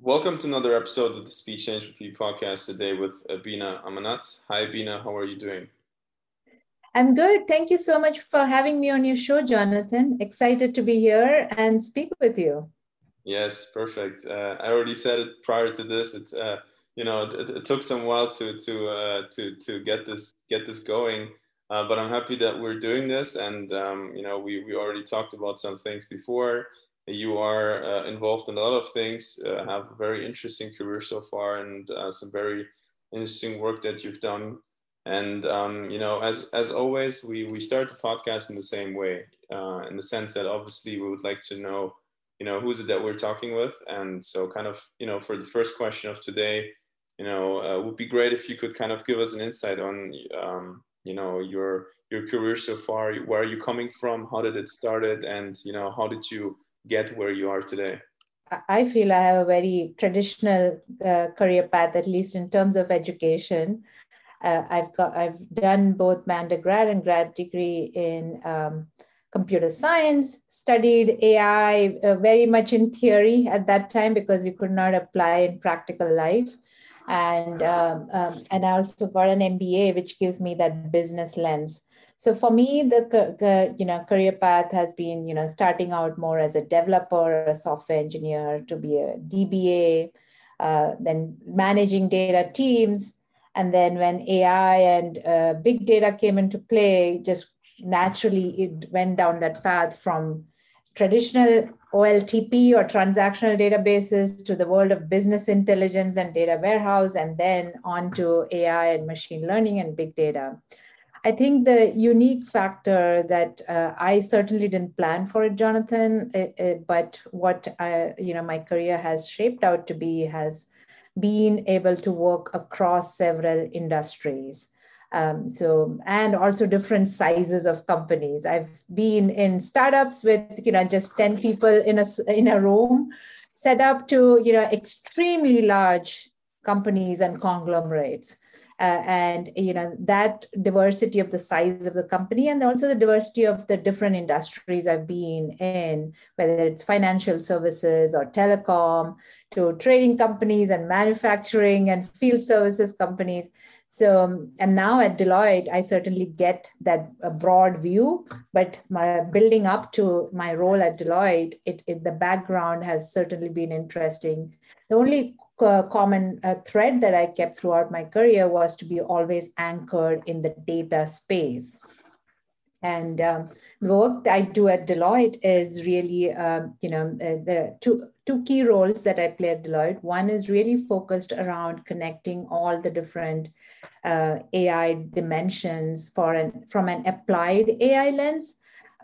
Welcome to another episode of the Speed Change Review podcast today with Abina Ammanath. Hi, Abina, How are you doing? I'm good. Thank you so much for having me on your show, Jonathan. Excited to be here and speak with you. Yes, perfect. Uh, I already said it prior to this. It's uh, you know it, it, took some while to to uh, to to get this get this going, uh, but I'm happy that we're doing this. And um, you know we we already talked about some things before. You are uh, involved in a lot of things. Uh, have a very interesting career so far, and some very interesting work that you've done and um, you know, as as always, we we start the podcast in the same way, uh, in the sense that obviously we would like to know, you know, who's it that we're talking with, and so kind of, you know, for the first question of today, you know, uh, would be great if you could kind of give us an insight on, um, you know, your your career so far. Where are you coming from? How did it started? And you know, how did you get where you are today? I feel I have a very traditional uh, career path, at least in terms of education. Uh, I've got I've done both my undergrad and grad degree in um, computer science. Studied AI uh, very much in theory at that time because we could not apply in practical life, and um, um, and I also got an MBA, which gives me that business lens. So for me, the, you know career path has been you know starting out more as a developer, a software engineer, to be a DBA, uh, then managing data teams, and then when AI and uh, big data came into play, just naturally it went down that path from traditional OLTP or transactional databases to the world of business intelligence and data warehouse, and then on to AI and machine learning and big data. I think the unique factor that uh, I certainly didn't plan for it, Jonathan, uh, uh, but what I, you know my career has shaped out to be has been able to work across several industries. Um, so and also different sizes of companies. I've been in startups with you know just ten people in a in a room, set up to you know extremely large companies and conglomerates. Uh, and you know that diversity of the size of the company and also the diversity of the different industries i've been in whether it's financial services or telecom to trading companies and manufacturing and field services companies. So um, and now at deloitte i certainly get that broad view but my building up to my role at deloitte it, it the background has certainly been interesting. The only common uh, thread that I kept throughout my career was to be always anchored in the data space. And um, the work I do at Deloitte is really, um, you know, uh, are two, two key roles that I play at Deloitte. One is really focused around connecting all the different uh, AI dimensions for an, from an applied AI lens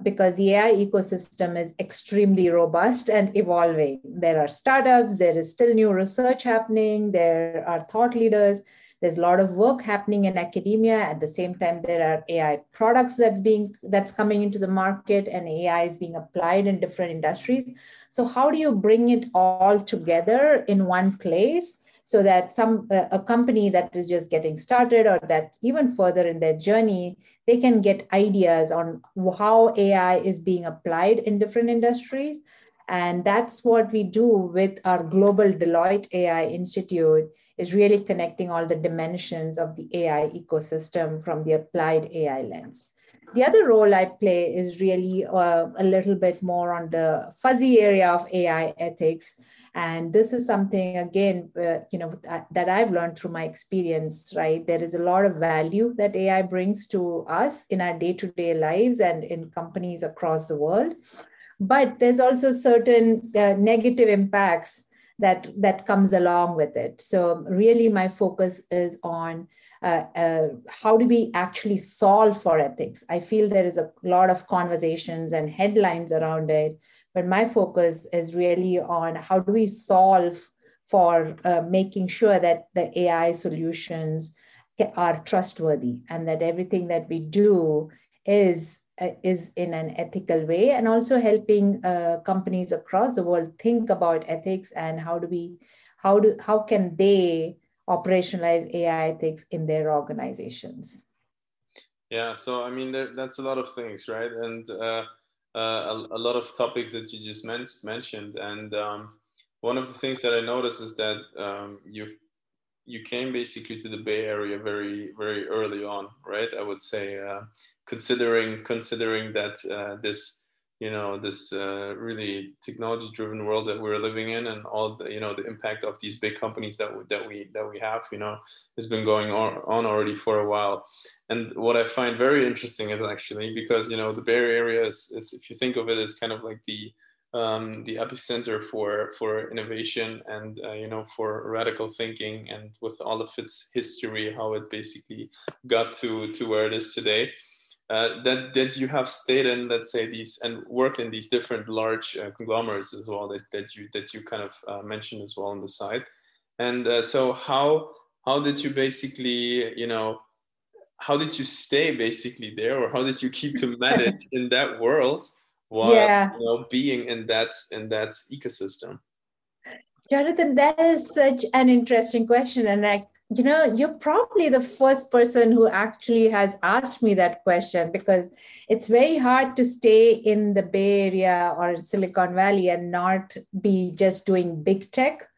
because the AI ecosystem is extremely robust and evolving. There are startups, there is still new research happening, there are thought leaders, there's a lot of work happening in academia. At the same time, there are AI products that's being that's coming into the market and AI is being applied in different industries. So how do you bring it all together in one place? So that some a company that is just getting started or that even further in their journey they can get ideas on how AI is being applied in different industries. And that's what we do with our global Deloitte AI Institute is really connecting all the dimensions of the AI ecosystem from the applied AI lens. The other role I play is really uh, a little bit more on the fuzzy area of AI ethics, and this is something again uh, you know that i've learned through my experience right? There is a lot of value that ai brings to us in our day-to-day lives and in companies across the world. But there's also certain uh, negative impacts that that comes along with it. So really my focus is on uh, uh, how do we actually solve for ethics? I feel there is a lot of conversations and headlines around it, but my focus is really on how do we solve for uh, making sure that the AI solutions are trustworthy and that everything that we do is uh, is in an ethical way and also helping uh, companies across the world think about ethics and how do we how do how can they operationalize AI ethics in their organizations. Yeah so i mean there, that's a lot of things right? And uh, a, a, lot of topics that you just men- mentioned. And um, one of the things that I noticed is that um, you you came basically to the Bay Area very very early on, right? I would say, uh, considering considering that uh, this you know this uh, really technology driven world that we're living in and all the you know the impact of these big companies that we, that we that we have you know has been going on, already for a while. And what i find very interesting is actually because you know the bay area is, is if you think of it it's kind of like the um, the epicenter for for innovation and uh, you know for radical thinking and with all of its history how it basically got to to where it is today uh, that that you have stayed in let's say these and worked in these different large uh, conglomerates as well that, that you that you kind of uh, mentioned as well on the side and uh, so how how did you basically you know how did you stay basically there or how did you keep to manage in that world while yeah. you know being in that in that ecosystem jonathan that is such an interesting question and i you know you're probably the first person who actually has asked me that question because it's very hard to stay in the bay area or silicon valley and not be just doing big tech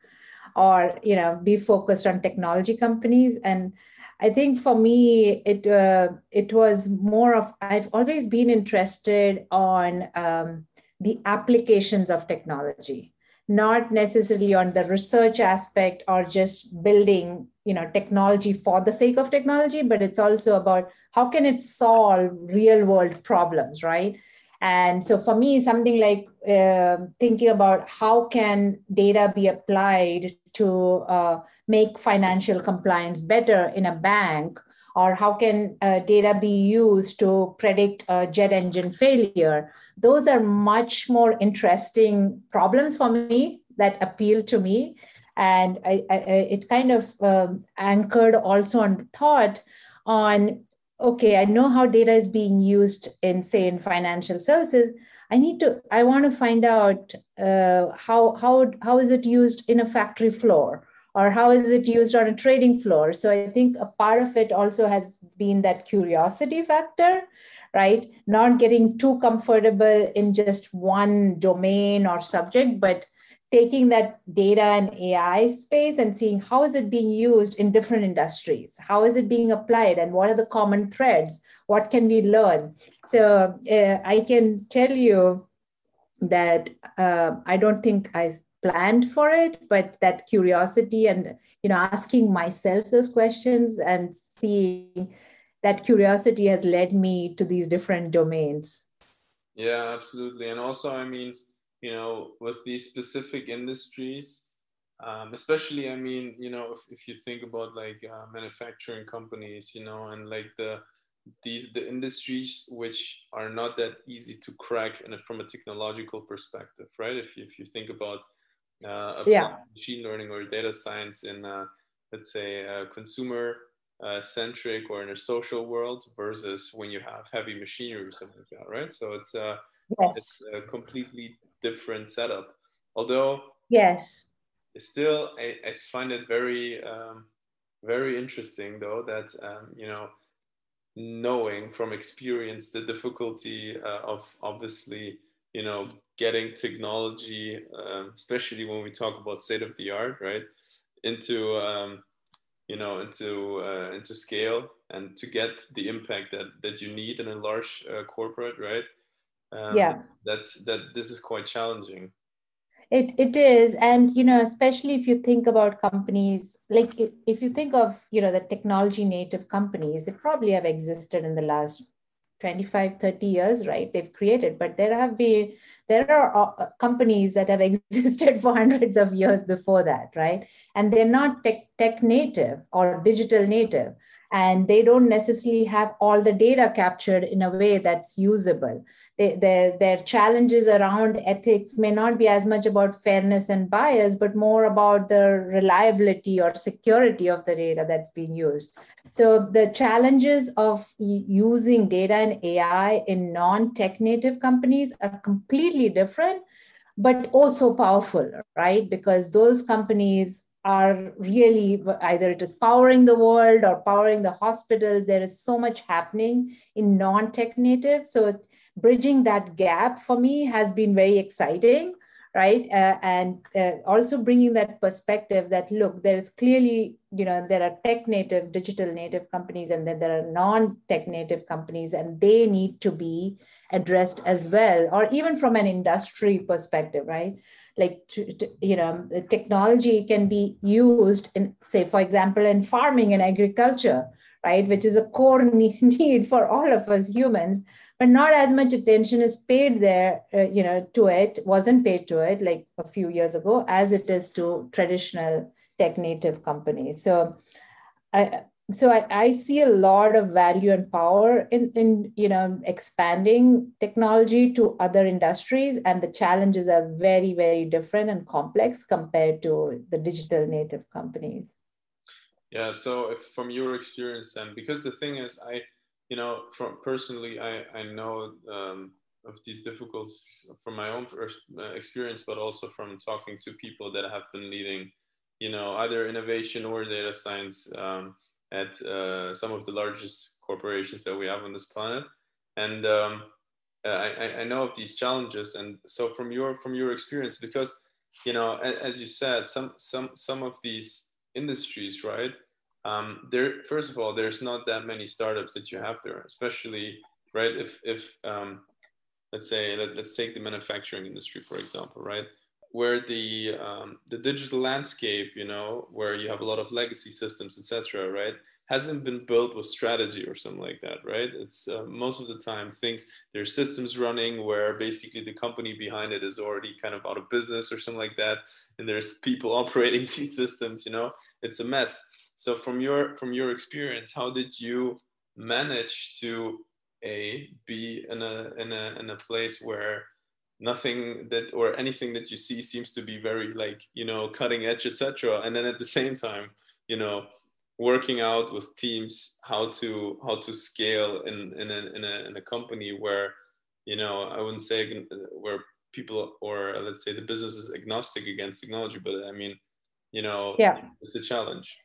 or you know be focused on technology companies. And I think for me, it uh, it was more of I've always been interested on um, the applications of technology, not necessarily on the research aspect or just building you know technology for the sake of technology, but it's also about how can it solve real world problems, right? And so for me, something like uh, thinking about how can data be applied to uh, make financial compliance better in a bank, or how can uh, data be used to predict a jet engine failure? Those are much more interesting problems for me that appeal to me. And I, I, it kind of um, anchored also on the thought on okay, I know how data is being used in, say, in financial services. I need to, I want to find out uh, how, how, how is it used in a factory floor or how is it used on a trading floor. So I think a part of it also has been that curiosity factor, right? Not getting too comfortable in just one domain or subject, but taking that data and AI space and seeing how is it being used in different industries? How is it being applied? And what are the common threads? What can we learn? So uh, I can tell you that uh, I don't think I planned for it, but that curiosity and you know asking myself those questions and seeing that curiosity has led me to these different domains. Yeah, absolutely. And also, I mean, you know, with these specific industries, um, especially, I mean, you know, if, if you think about like uh, manufacturing companies, you know, and like the these the industries which are not that easy to crack in a, from a technological perspective, right? If you, if you think about uh, yeah. machine learning or data science in, uh, let's say, a consumer uh, centric or in a social world versus when you have heavy machinery or something like that, right? So it's, uh, yes. it's a completely different setup. Although yes, still I, I find it very um, very interesting though that um, you know knowing from experience the difficulty uh, of obviously you know getting technology um, especially when we talk about state of the art right into um, you know into uh, into scale and to get the impact that that you need in a large uh, corporate right? Um, yeah. that's that this is quite challenging. It, it is. And you know especially if you think about companies like if, if you think of you know the technology native companies they probably have existed in the last 25 30 years right they've created. But there have been there are uh, companies that have existed for hundreds of years before that right? And they're not tech, tech native or digital native. And they don't necessarily have all the data captured in a way that's usable their, their challenges around ethics may not be as much about fairness and bias, but more about the reliability or security of the data that's being used. So the challenges of using data and AI in non-tech native companies are completely different, but also powerful, right? Because those companies are really either it is powering the world or powering the hospitals. There is so much happening in non-tech native. So bridging that gap for me has been very exciting right? Uh, and uh, also bringing that perspective that look there is clearly you know there are tech native digital native companies and then there are non tech native companies and they need to be addressed as well or even from an industry perspective right? Like to, to, you know technology can be used in say for example in farming and agriculture right which is a core need for all of us humans. But not as much attention is paid there uh, you know to it wasn't paid to it like a few years ago as it is to traditional tech native companies. So i so I, I see a lot of value and power in, in you know expanding technology to other industries and the challenges are very very different and complex compared to the digital native companies yeah so if, from your experience and because the thing is i you know from personally i i know um, of these difficulties from my own uh, experience but also from talking to people that have been leading you know either innovation or data science um, at uh, some of the largest corporations that we have on this planet. And um, I, I know of these challenges. And so from your from your experience, because you know, as you said, some some some of these industries, right? Um, there, first of all, there's not that many startups that you have there, especially right. If if um, let's say let, let's take the manufacturing industry for example, right? where the um, the digital landscape, you know, where you have a lot of legacy systems, etc., right, hasn't been built with strategy or something like that, right? It's uh, most of the time things there's systems running where basically the company behind it is already kind of out of business or something like that, and there's people operating these systems. You know, it's a mess. So from your from your experience, how did you manage to a be in a in a in a place where nothing that or anything that you see seems to be very like you know cutting edge etc and then at the same time you know working out with teams how to how to scale in in a, in a, in a company where you know i wouldn't say where people or let's say the business is agnostic against technology but i mean you know yeah. it's a challenge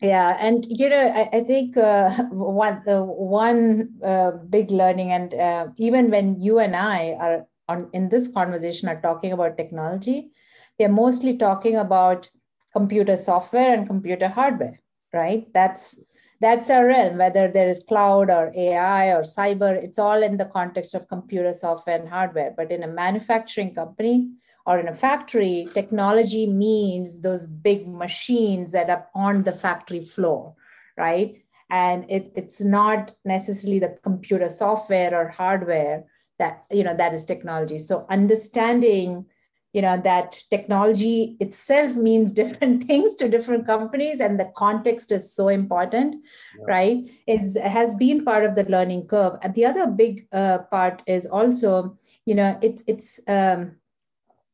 yeah and you know i, I think uh, one the one uh, big learning and uh, even when you and i are on in this conversation are talking about technology, we are mostly talking about computer software and computer hardware, right? That's that's our realm, whether there is cloud or AI or cyber, it's all in the context of computer software and hardware. But in a manufacturing company or in a factory, technology means those big machines that are on the factory floor, right? And it, it's not necessarily the computer software or hardware that you know that is technology so understanding you know that technology itself means different things to different companies and the context is so important yeah. right is has been part of the learning curve and the other big uh, part is also you know it's it's um,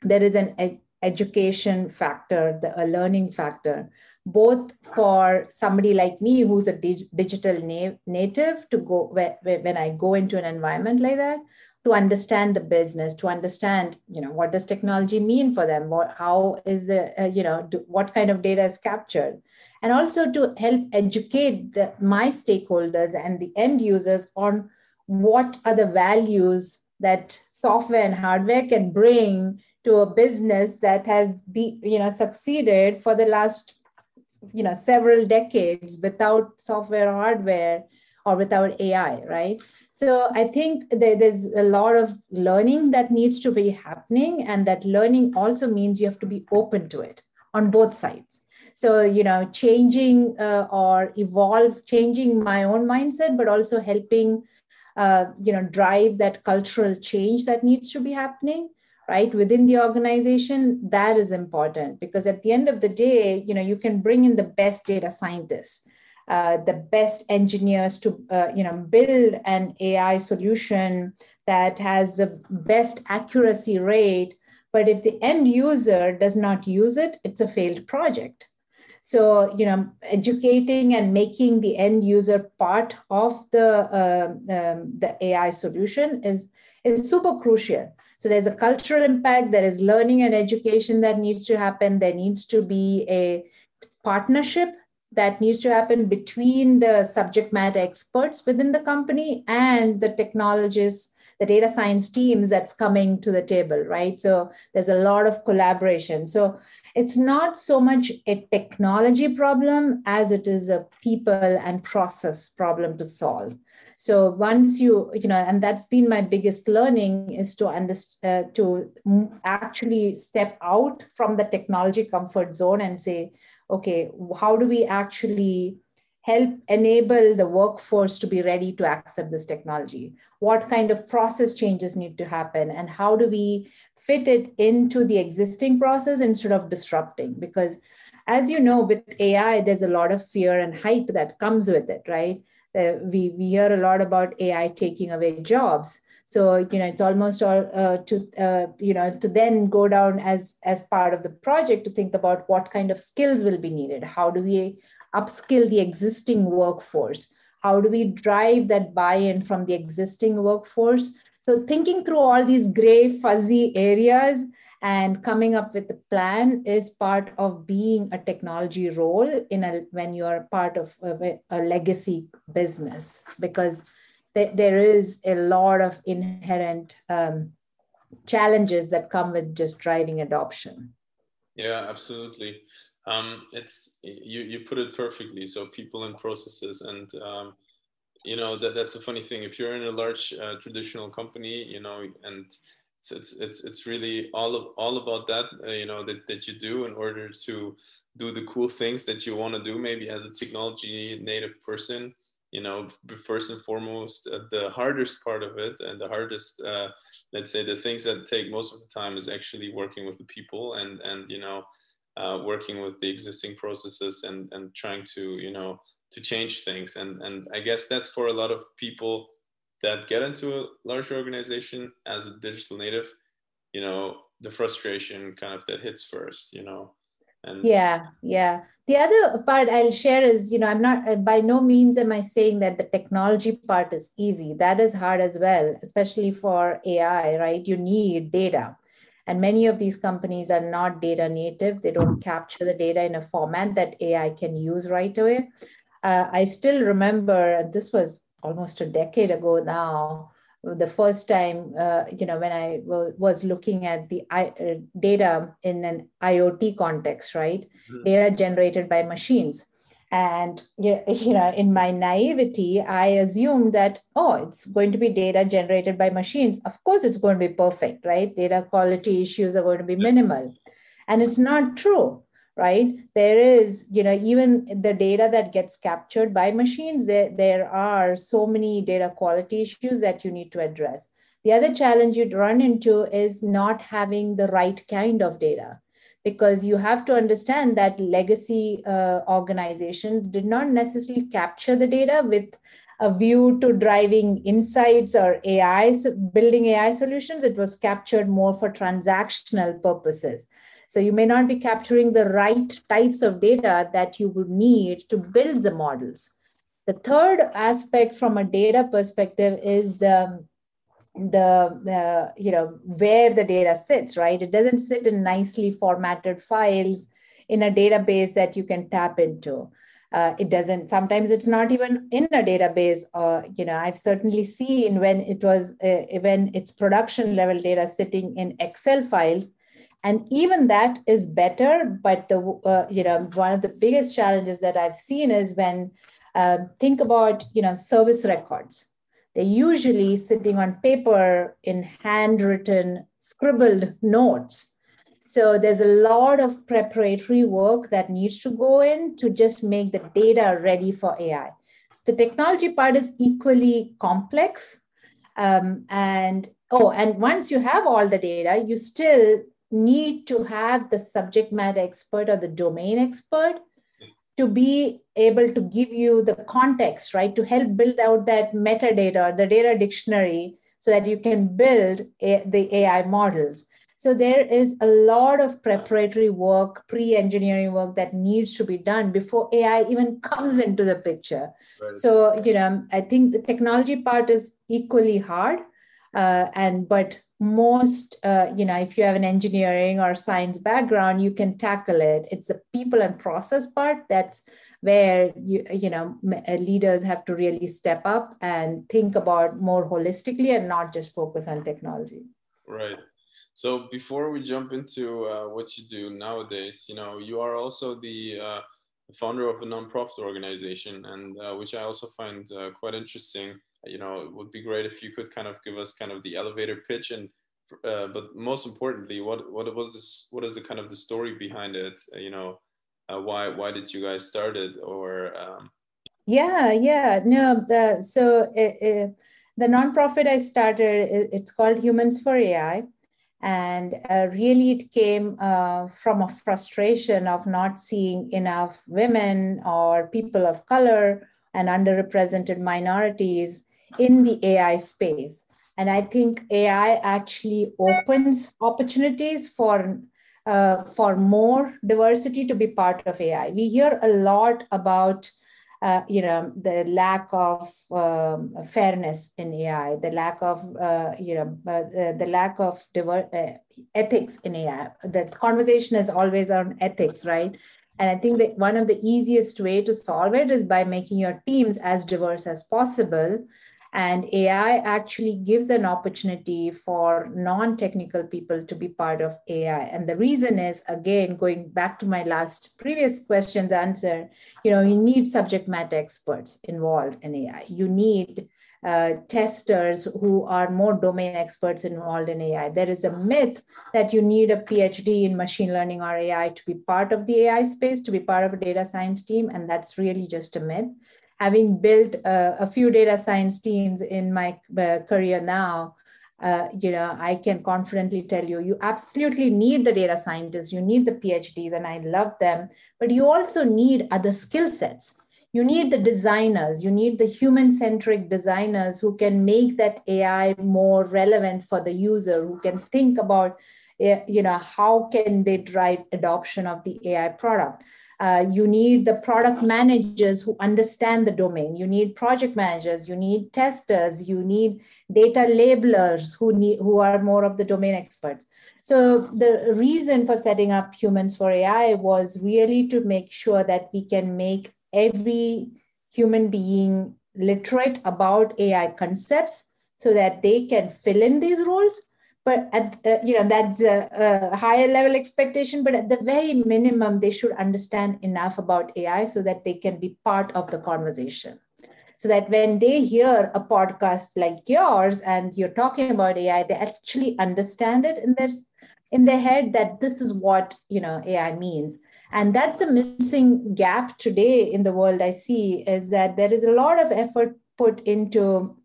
there is an ed- education factor the a learning factor both for somebody like me who's a dig- digital na- native to go where, where, when i go into an environment like that to understand the business to understand you know what does technology mean for them? What how is the uh, you know do, what kind of data is captured? And also to help educate the, my stakeholders and the end users on what are the values that software and hardware can bring to a business that has be you know succeeded for the last you know several decades without software or hardware or without AI, right? So I think there's a lot of learning that needs to be happening, and that learning also means you have to be open to it on both sides. So you know, changing uh, or evolve, changing my own mindset, but also helping uh, you know drive that cultural change that needs to be happening right within the organization that is important because at the end of the day you know you can bring in the best data scientists uh, the best engineers to uh, you know build an AI solution that has the best accuracy rate. But if the end user does not use it, it's a failed project. So you know, educating and making the end user part of the uh, um, the AI solution is is super crucial. So there's a cultural impact. There is learning and education that needs to happen. There needs to be a partnership that needs to happen between the subject matter experts within the company and the technologists the data science teams that's coming to the table, right? So there's a lot of collaboration. So it's not so much a technology problem as it is a people and process problem to solve. So once you, you know, and that's been my biggest learning is to understand, uh, to actually step out from the technology comfort zone and say, okay, how do we actually help enable the workforce to be ready to accept this technology? What kind of process changes need to happen? And how do we fit it into the existing process instead of disrupting? Because as you know, with AI, there's a lot of fear and hype that comes with it, right? Uh, we, we hear a lot about AI taking away jobs. So you know it's almost all uh, to uh, you know to then go down as as part of the project to think about what kind of skills will be needed. How do we upskill the existing workforce? How do we drive that buy-in from the existing workforce? So thinking through all these gray, fuzzy areas and coming up with a plan is part of being a technology role in a when you are part of a, a legacy business because th- there is a lot of inherent um, challenges that come with just driving adoption yeah absolutely um, it's you you put it perfectly. So people and processes, and um, you know that that's a funny thing. If you're in a large uh, traditional company, you know, and it's it's it's, it's really all of all about that, uh, you know, that that you do in order to do the cool things that you want to do. Maybe as a technology native person, you know, first and foremost, uh, the hardest part of it and the hardest, uh, let's say, the things that take most of the time is actually working with the people and and you know uh, working with the existing processes and and trying to you know to change things and and i guess that's for a lot of people that get into a large organization as a digital native you know the frustration kind of that hits first you know and yeah yeah the other part i'll share is you know i'm not uh, by no means am i saying that the technology part is easy that is hard as well especially for ai right you need data and many of these companies are not data native. They don't capture the data in a format that AI can use right away. Uh, I still remember, this was almost a decade ago now, the first time, uh, you know, when I w- was looking at the I- uh, data in an IoT context, right? Mm-hmm. Data generated by machines. And you know in my naivety i assumed that oh it's going to be data generated by machines. Of course it's going to be perfect right? Data quality issues are going to be minimal. And it's not true right there is you know even the data that gets captured by machines there, there are so many data quality issues that you need to address the other challenge you'd run into is not having the right kind of data because you have to understand that legacy uh, organizations did not necessarily capture the data with a view to driving insights or AI, building AI solutions. It was captured more for transactional purposes. So you may not be capturing the right types of data that you would need to build the models. The third aspect from a data perspective is the the, the you know where the data sits right it doesn't sit in nicely formatted files in a database that you can tap into uh, it doesn't sometimes it's not even in a database or you know i've certainly seen when it was uh, when it's production level data sitting in excel files and even that is better but the uh, you know one of the biggest challenges that i've seen is when uh, think about you know service records they're usually sitting on paper in handwritten, scribbled notes. So there's a lot of preparatory work that needs to go in to just make the data ready for AI. So the technology part is equally complex. Um, and oh, and once you have all the data, you still need to have the subject matter expert or the domain expert to be able to give you the context, right? To help build out that metadata, the data dictionary, so that you can build a, the AI models. So there is a lot of preparatory work, pre-engineering work that needs to be done before AI even comes into the picture. Right. So you know, I think the technology part is equally hard, uh, and but most uh, you know if you have an engineering or science background you can tackle it. It's the people and process part. That's where you you know uh, leaders have to really step up and think about more holistically and not just focus on technology. Right. So before we jump into uh, what you do nowadays you know you are also the uh, founder of a nonprofit organization and uh, which i also find uh, quite interesting you know, it would be great if you could kind of give us kind of the elevator pitch and, uh, but most importantly, what what was this? What is the kind of the story behind it? Uh, you know, uh, why why did you guys start it? Or um... yeah, yeah, no. The, so it, it, the nonprofit I started, it, it's called Humans for AI, and uh, really it came uh, from a frustration of not seeing enough women or people of color and underrepresented minorities in the AI space. And I think AI actually opens opportunities for uh, for more diversity to be part of AI. We hear a lot about uh, you know the lack of um, fairness in AI, the lack of uh, you know uh, the, lack of diver- uh, ethics in AI. The conversation is always on ethics, right? And I think that one of the easiest way to solve it is by making your teams as diverse as possible. And AI actually gives an opportunity for non technical people to be part of AI. And the reason is, again, going back to my last previous question's answer, you know, you need subject matter experts involved in AI. You need uh, testers who are more domain experts involved in AI. There is a myth that you need a PhD in machine learning or AI to be part of the AI space, to be part of a data science team, and that's really just a myth. Having built uh, a few data science teams in my uh, career now, uh, you know, I can confidently tell you, you absolutely need the data scientists, you need the PhDs, and I love them, but you also need other skill sets. You need the designers you need the human centric designers who can make that ai more relevant for the user who can think about you know how can they drive adoption of the ai product uh, you need the product managers who understand the domain you need project managers you need testers you need data labelers who need who are more of the domain experts so the reason for setting up humans for ai was really to make sure that we can make every human being literate about AI concepts so that they can fill in these roles. But at uh, you know that's a, a, higher level expectation. But at the very minimum, they should understand enough about AI so that they can be part of the conversation. So that when they hear a podcast like yours and you're talking about AI, they actually understand it in their in their head that this is what you know AI means and that's a missing gap today in the world i see is that there is a lot of effort put into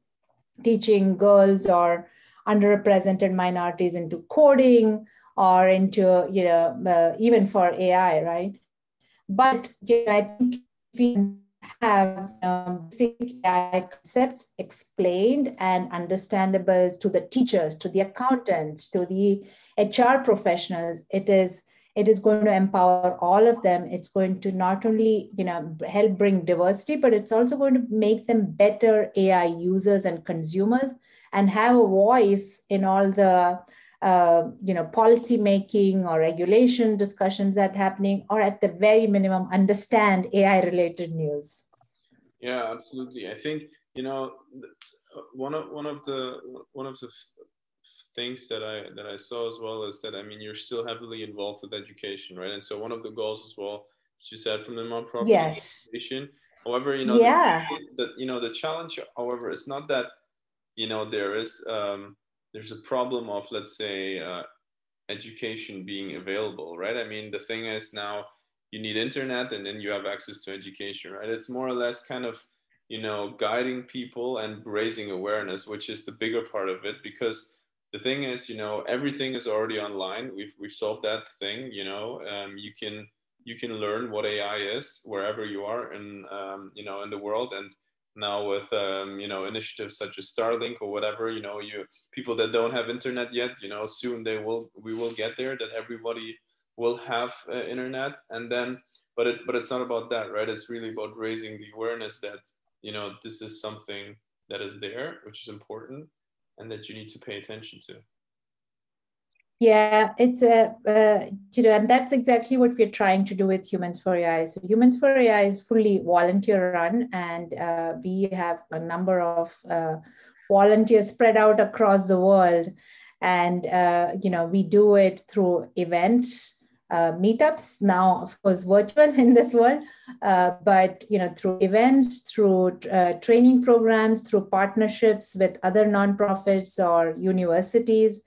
teaching girls or underrepresented minorities into coding or into you know uh, even for ai right? But you know, i think we have um, basic AI concepts explained and understandable to the teachers, to the accountants, to the HR professionals, it is it is going to empower all of them. It's going to not only you know help bring diversity but it's also going to make them better ai users and consumers and have a voice in all the uh, you know policy making or regulation discussions that happening or at the very minimum understand ai related news yeah absolutely i think you know one of one of the one of the things that I that I saw as well is that I mean you're still heavily involved with education, right? And so one of the goals as well, you said from the nonprofit yes. education. However, you know, yeah, that you know the challenge, however, is not that you know there is um, there's a problem of let's say uh, education being available, right? I mean, the thing is now you need internet and then you have access to education, right? It's more or less kind of you know guiding people and raising awareness, which is the bigger part of it because the thing is, you know, everything is already online. We've we've solved that thing. You know, um, you can you can learn what AI is wherever you are in um, you know in the world. And now with um, you know initiatives such as Starlink or whatever, you know, you people that don't have internet yet, you know, soon they will we will get there. That everybody will have uh, internet, and then but it but it's not about that, right? It's really about raising the awareness that you know this is something that is there, which is important and that you need to pay attention to. Yeah, it's a uh, you know, and that's exactly what we're trying to do with Humans for AI. So Humans for AI is fully volunteer run, and uh, we have a number of uh, volunteers spread out across the world, and uh, you know, we do it through events. Uh, meetups now of course virtual in this world uh, but you know through events through training programs through partnerships with other nonprofits or universities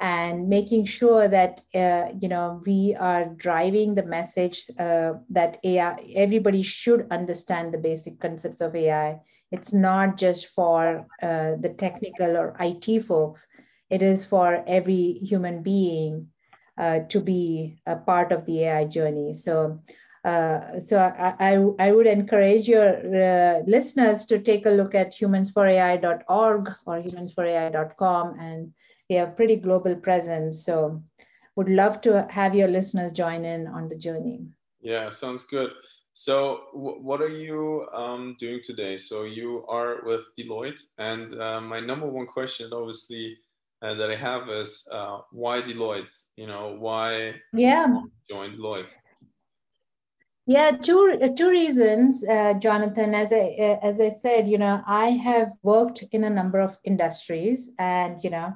and making sure that uh, you know we are driving the message uh, that AI everybody should understand the basic concepts of AI. It's not just for uh, the technical or IT folks. It is for every human being uh, to be a part of the AI journey. So. Uh, so I, I, I, would encourage your uh, listeners to take a look at humansforai.org or humansforai.com and we have pretty global presence. So would love to have your listeners join in on the journey. Yeah, sounds good. So w- what are you um, doing today? So you are with Deloitte, and uh, my number one question, obviously, uh, that I have is uh, why Deloitte? You know, why yeah join Deloitte? Yeah, two two reasons, uh, Jonathan. As I uh, as I said, you know, I have worked in a number of industries, and you know,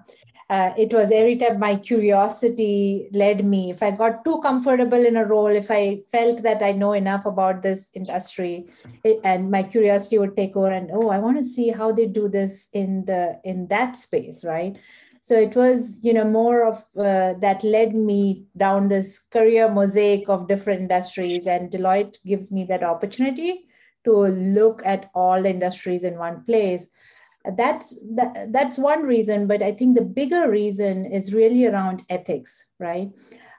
uh, it was every time my curiosity led me. If I got too comfortable in a role, if I felt that I know enough about this industry, it, and my curiosity would take over, and oh, I want to see how they do this in the in that space, right? So it was, you know, more of uh, that led me down this career mosaic of different industries, and Deloitte gives me that opportunity to look at all the industries in one place that's that, that's one reason but i think the bigger reason is really around ethics right?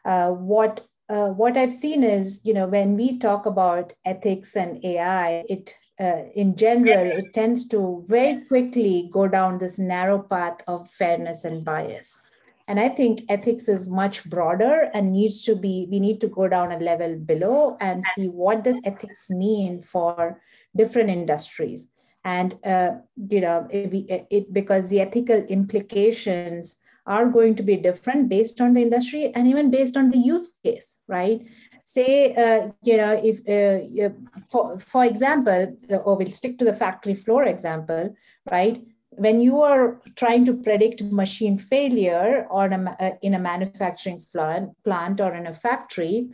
Uh, what uh, what i've seen is you know when we talk about ethics and ai it uh, in general it tends to very quickly go down this narrow path of fairness and bias. And i think ethics is much broader and needs to be we need to go down a level below and see what does ethics mean for different industries and uh, you know it, it, because the ethical implications are going to be different based on the industry and even based on the use case right? Say uh, you know if uh, for, for example or we'll stick to the factory floor example right? When you are trying to predict machine failure on a, uh, in a manufacturing plant or in a factory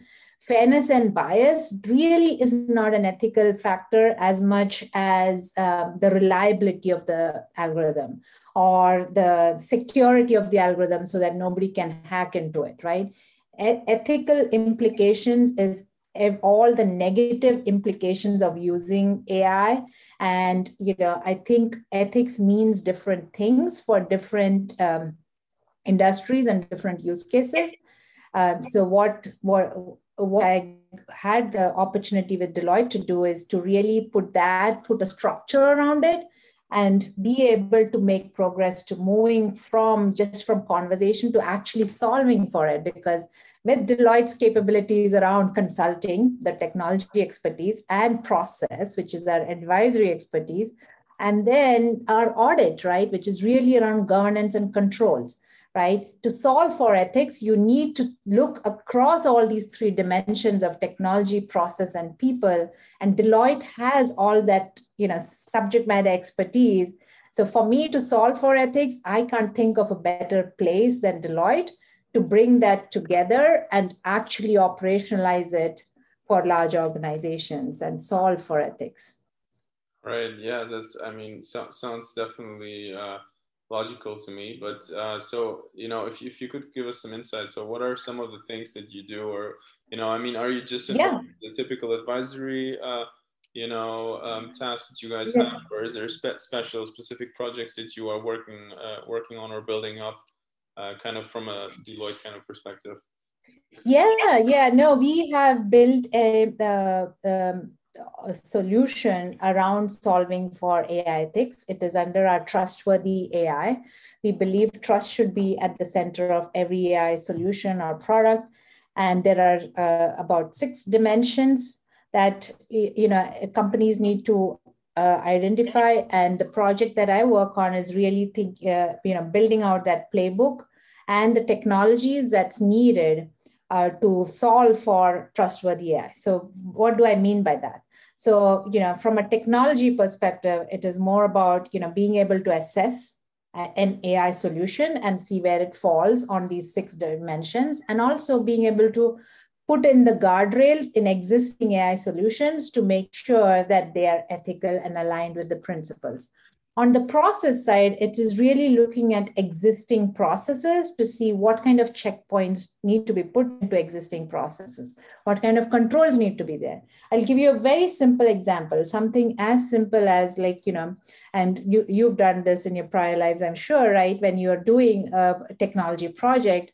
fairness and bias really is not an ethical factor as much as uh, the reliability of the algorithm or the security of the algorithm so that nobody can hack into it right? E- ethical implications is all the negative implications of using ai and you know i think ethics means different things for different um, industries and different use cases. Uh, so what what what I had the opportunity with Deloitte to do is to really put that, put a structure around it, and be able to make progress to moving from just from conversation to actually solving for it. Because with Deloitte's capabilities around consulting, the technology expertise, and process, which is our advisory expertise, and then our audit, right, which is really around governance and controls right? To solve for ethics, you need to look across all these three dimensions of technology, process, and people. And Deloitte has all that, you know, subject matter expertise. So for me to solve for ethics, I can't think of a better place than Deloitte to bring that together and actually operationalize it for large organizations and solve for ethics. Right. Yeah. That's. I mean, so, sounds definitely. Uh logical to me. But uh, so you know, if if you could give us some insight, so what are some of the things that you do, or you know, I mean, are you just yeah. the typical advisory? Uh, you know, um, tasks that you guys yeah. have, or is there spe- special, specific projects that you are working uh, working on or building up, uh, kind of from a Deloitte kind of perspective? Yeah, yeah, no, we have built a, um, a solution around solving for AI ethics. It is under our trustworthy AI. We believe trust should be at the center of every AI solution or product. And there are uh, about six dimensions that you know companies need to uh, identify. And the project that I work on is really think uh, you know building out that playbook and the technologies that's needed uh, to solve for trustworthy AI. So, what do I mean by that? So, you know, from a technology perspective, it is more about you know being able to assess an AI solution and see where it falls on these six dimensions, and also being able to put in the guardrails in existing AI solutions to make sure that they are ethical and aligned with the principles. On the process side, it is really looking at existing processes to see what kind of checkpoints need to be put into existing processes, what kind of controls need to be there. I'll give you a very simple example, something as simple as like, you know, and you, you've done this in your prior lives, I'm sure, right? When you're doing a technology project,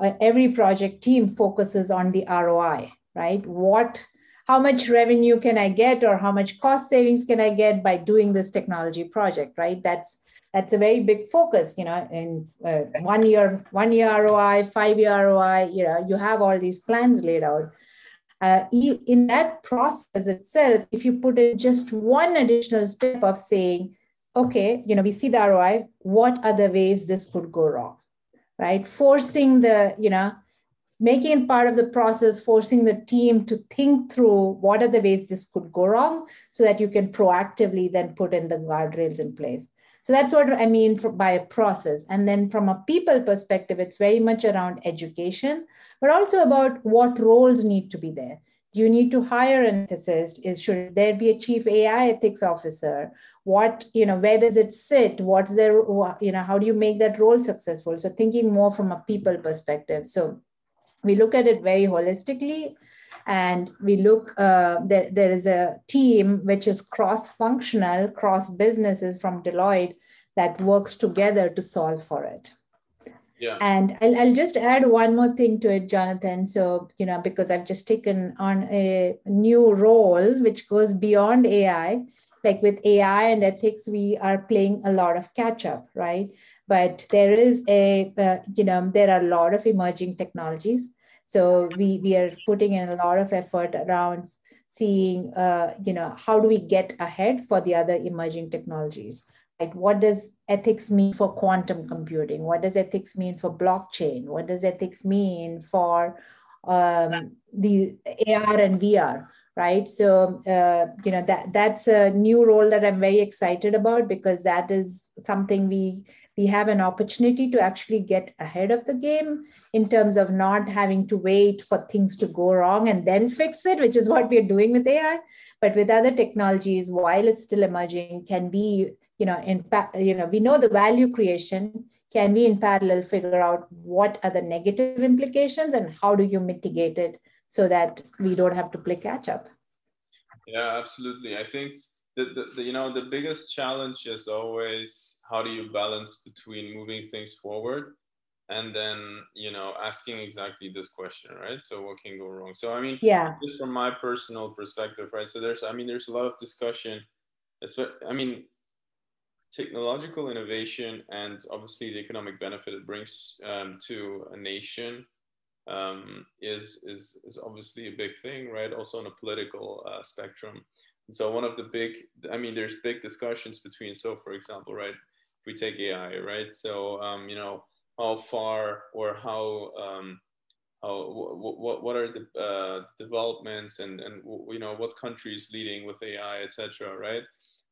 uh, every project team focuses on the ROI, right? What how much revenue can I get or how much cost savings can I get by doing this technology project, right? That's that's a very big focus, you know, in uh, one year, one year ROI, five year ROI, you know, you have all these plans laid out. Uh, in that process itself, if you put in just one additional step of saying, okay, you know, we see the ROI, what other ways this could go wrong, right? Forcing the, you know, making it part of the process, forcing the team to think through what are the ways this could go wrong so that you can proactively then put in the guardrails in place. So that's what I mean for, by a process. And then from a people perspective, it's very much around education, but also about what roles need to be there. You need to hire an ethicist? Is should there be a chief AI ethics officer? What, you know, where does it sit? What's there, you know, how do you make that role successful? So thinking more from a people perspective. So we look at it very holistically and we look uh, there, there is a team which is cross functional cross businesses from deloitte that works together to solve for it. Yeah. and I'll, I'll just add one more thing to it jonathan. So you know because i've just taken on a new role which goes beyond ai like with ai and ethics we are playing a lot of catch up right but there is a uh, you know there are a lot of emerging technologies. So we we are putting in a lot of effort around seeing uh, you know how do we get ahead for the other emerging technologies? Like what does ethics mean for quantum computing? What does ethics mean for blockchain? What does ethics mean for um, the ar and vr right? So uh, you know that that's a new role that i'm very excited about because that is something we we have an opportunity to actually get ahead of the game in terms of not having to wait for things to go wrong and then fix it, which is what we're doing with AI. But with other technologies, while it's still emerging, can be, you know, in fact, you know, we know the value creation. Can we in parallel figure out what are the negative implications and how do you mitigate it so that we don't have to play catch up? Yeah, absolutely. I think the, the, the, you know the biggest challenge is always how do you balance between moving things forward and then you know asking exactly this question right? So what can go wrong? So i mean yeah. just from my personal perspective right? So there's i mean there's a lot of discussion i mean technological innovation and obviously the economic benefit it brings um, to a nation um, is is is obviously a big thing right? Also on a political uh, spectrum and so one of the big, I mean, there's big discussions between, so for example, right, if we take AI, right? So, um, you know, how far or how, um, how what, what are the uh, developments and, and, you know, what countries leading with AI, etc., right?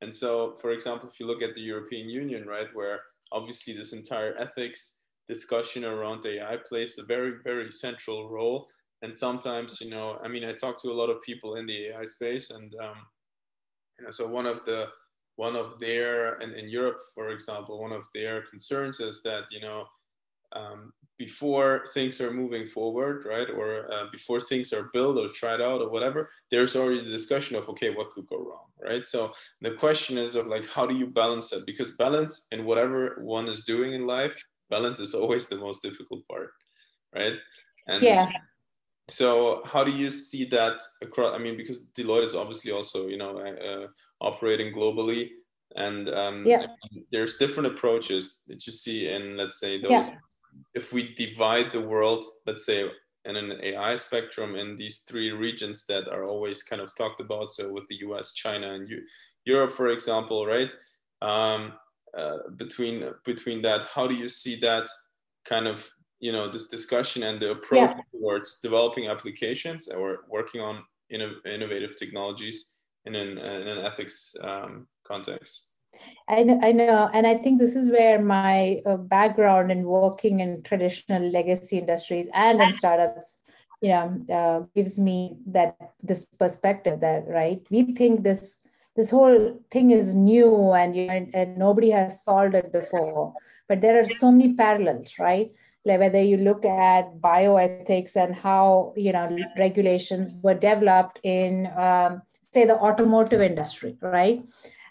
And so, for example, if you look at the European Union, right, where obviously this entire ethics discussion around AI plays a very, very central role. And sometimes, you know, I mean, I talk to a lot of people in the AI space, and um, you know, so one of the one of their and in Europe, for example, one of their concerns is that you know um, before things are moving forward, right, or uh, before things are built or tried out or whatever, there's already the discussion of okay, what could go wrong, right? So the question is of like how do you balance that? Because balance in whatever one is doing in life, balance is always the most difficult part, right? And yeah so how do you see that across i mean because deloitte is obviously also you know uh, operating globally and um, yeah. there's different approaches that you see in let's say those yeah. if we divide the world let's say in an ai spectrum in these three regions that are always kind of talked about so with the us china and U- europe for example right um, uh, between between that how do you see that kind of you know this discussion and the approach yeah. towards developing applications or working on inno- innovative technologies in an, in an ethics um, context. I know, I know, and I think this is where my uh, background in working in traditional legacy industries and in startups, you know, uh, gives me that this perspective that right, we think this this whole thing is new and you and nobody has solved it before, but there are so many parallels, right? Like whether you look at bioethics and how you know regulations were developed in um, say the automotive industry, right?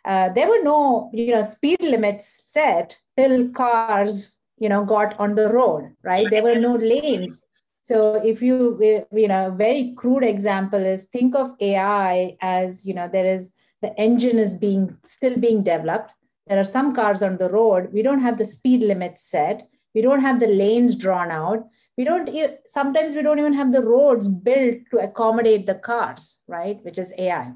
Uh, there were no you know speed limits set till cars you know got on the road, right? There were no lanes. So if you you know very crude example is think of AI as you know there is the engine is being still being developed. There are some cars on the road. We don't have the speed limits set we don't have the lanes drawn out. We don't sometimes we don't even have the roads built to accommodate the cars right which is ai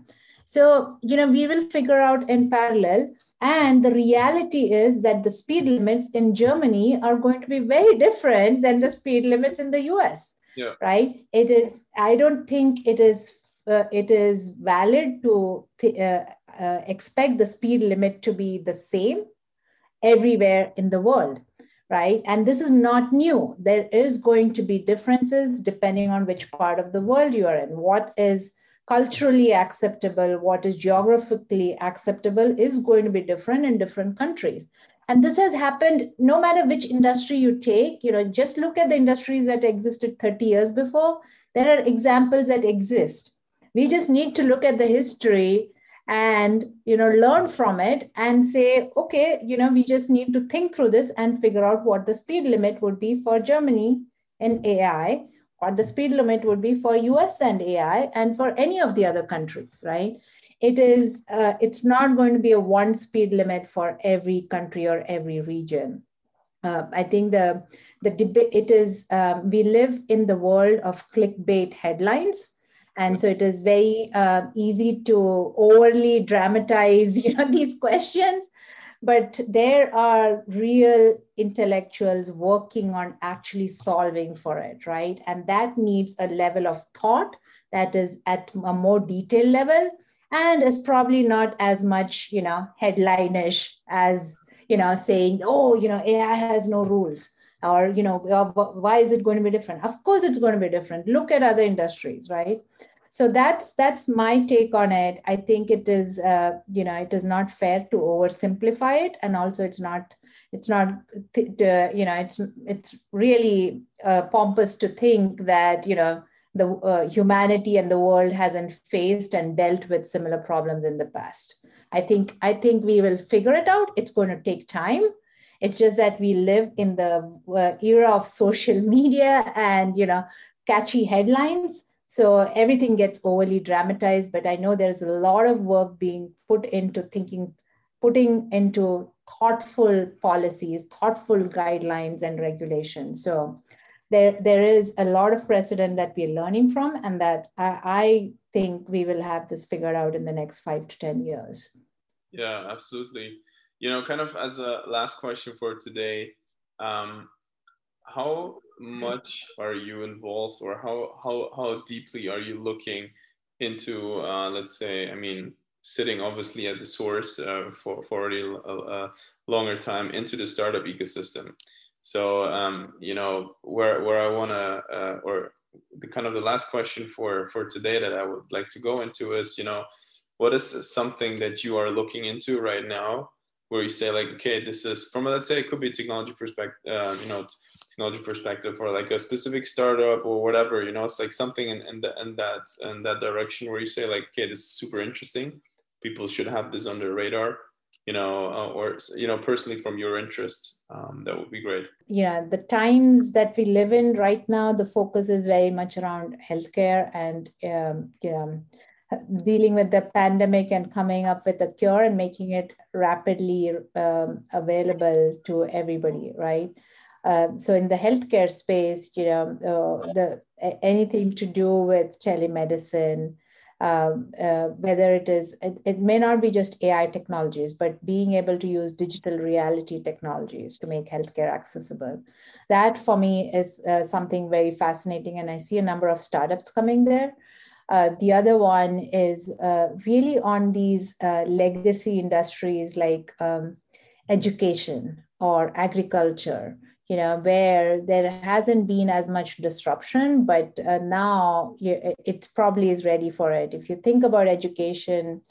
so you know we will figure out in parallel. And the reality is that the speed limits in germany are going to be very different than the speed limits in the us yeah. right? It is i don't think it is uh, it is valid to th- uh, uh, expect the speed limit to be the same everywhere in the world right? And this is not new. There is going to be differences depending on which part of the world you are in. What is culturally acceptable, what is geographically acceptable is going to be different in different countries. And this has happened no matter which industry you take, you know, just look at the industries that existed 30 years before. There are examples that exist. We just need to look at the history and you know learn from it and say okay you know we just need to think through this and figure out what the speed limit would be for germany in ai what the speed limit would be for us and ai and for any of the other countries right? It is uh, it's not going to be a one speed limit for every country or every region. Uh, I think the the debate it is um, we live in the world of clickbait headlines and so it is very uh, easy to overly dramatize you know these questions. But there are real intellectuals working on actually solving for it right? And that needs a level of thought that is at a more detailed level and is probably not as much you know headline-ish as you know saying oh you know ai has no rules or you know why is it going to be different? Of course it's going to be different. Look at other industries right? So that's that's my take on it. I think it is uh, you know it is not fair to oversimplify it and also it's not it's not uh, you know it's it's really uh, pompous to think that you know the uh, humanity and the world hasn't faced and dealt with similar problems in the past. I think i think we will figure it out. It's going to take time it's just that we live in the uh, era of social media and you know catchy headlines. So everything gets overly dramatized but i know there's a lot of work being put into thinking putting into thoughtful policies thoughtful guidelines and regulations. So there there is a lot of precedent that we're learning from and that I, I think we will have this figured out in the next five to ten years. Yeah absolutely you know, kind of as a last question for today, um, how much are you involved or how, how, how deeply are you looking into, uh, let's say, I mean, sitting obviously at the source uh, for, for already a, a, longer time into the startup ecosystem. So, um, you know, where, where I want to, uh, or the kind of the last question for, for today that I would like to go into is, you know, what is something that you are looking into right now where you say like, okay, this is from let's say it could be technology perspective, uh, you know, technology perspective or like a specific startup or whatever. You know, it's like something in, in, the, in that in that direction where you say like, okay, this is super interesting. People should have this on their radar. You know, uh, or you know, personally from your interest, um, that would be great. Yeah, the times that we live in right now, the focus is very much around healthcare and um, you know dealing with the pandemic and coming up with a cure and making it rapidly um, available to everybody, right? Uh, so in the healthcare space, you know, uh, the anything to do with telemedicine, um, uh, whether it is, it, it, may not be just AI technologies, but being able to use digital reality technologies to make healthcare accessible. That for me is uh, something very fascinating. And I see a number of startups coming there. Uh, the other one is uh, really on these uh, legacy industries like um, education or agriculture you know where there hasn't been as much disruption but uh, now it probably is ready for it. If you think about education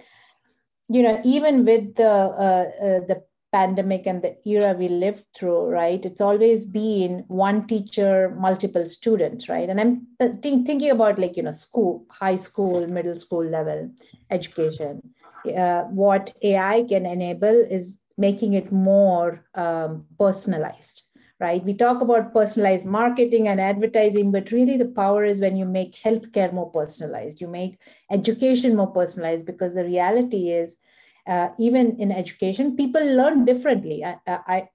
you know even with the uh, uh, the pandemic and the era we lived through right? It's always been one teacher multiple students right? And i'm th- thinking about like you know school high school middle school level education. Uh, what ai can enable is making it more um, personalized right? We talk about personalized marketing and advertising, but really the power is when you make healthcare more personalized, you make education more personalized, because the reality is, uh, even in education, people learn differently. I, I,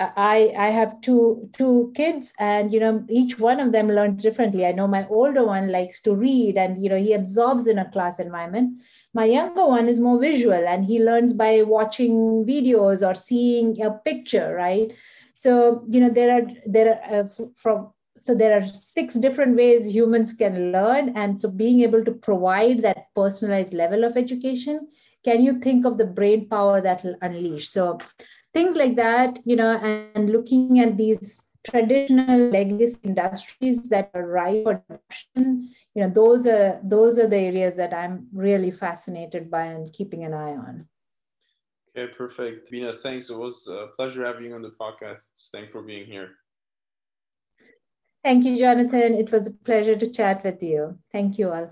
I, I have two two kids, and you know each one of them learns differently. I know my older one likes to read, and you know he absorbs in a class environment. My younger one is more visual, and he learns by watching videos or seeing a picture, right? So you know there are there are uh, from so there are six different ways humans can learn, and so being able to provide that personalized level of education, can you think of the brain power that will unleash? So things like that, you know, and, and looking at these traditional legacy industries that are ripe for adoption you know those are those are the areas that i'm really fascinated by and keeping an eye on Okay, perfect. Beena, thanks. It was a pleasure having you on the podcast. Thanks for being here. Thank you, Jonathan. It was a pleasure to chat with you. Thank you all.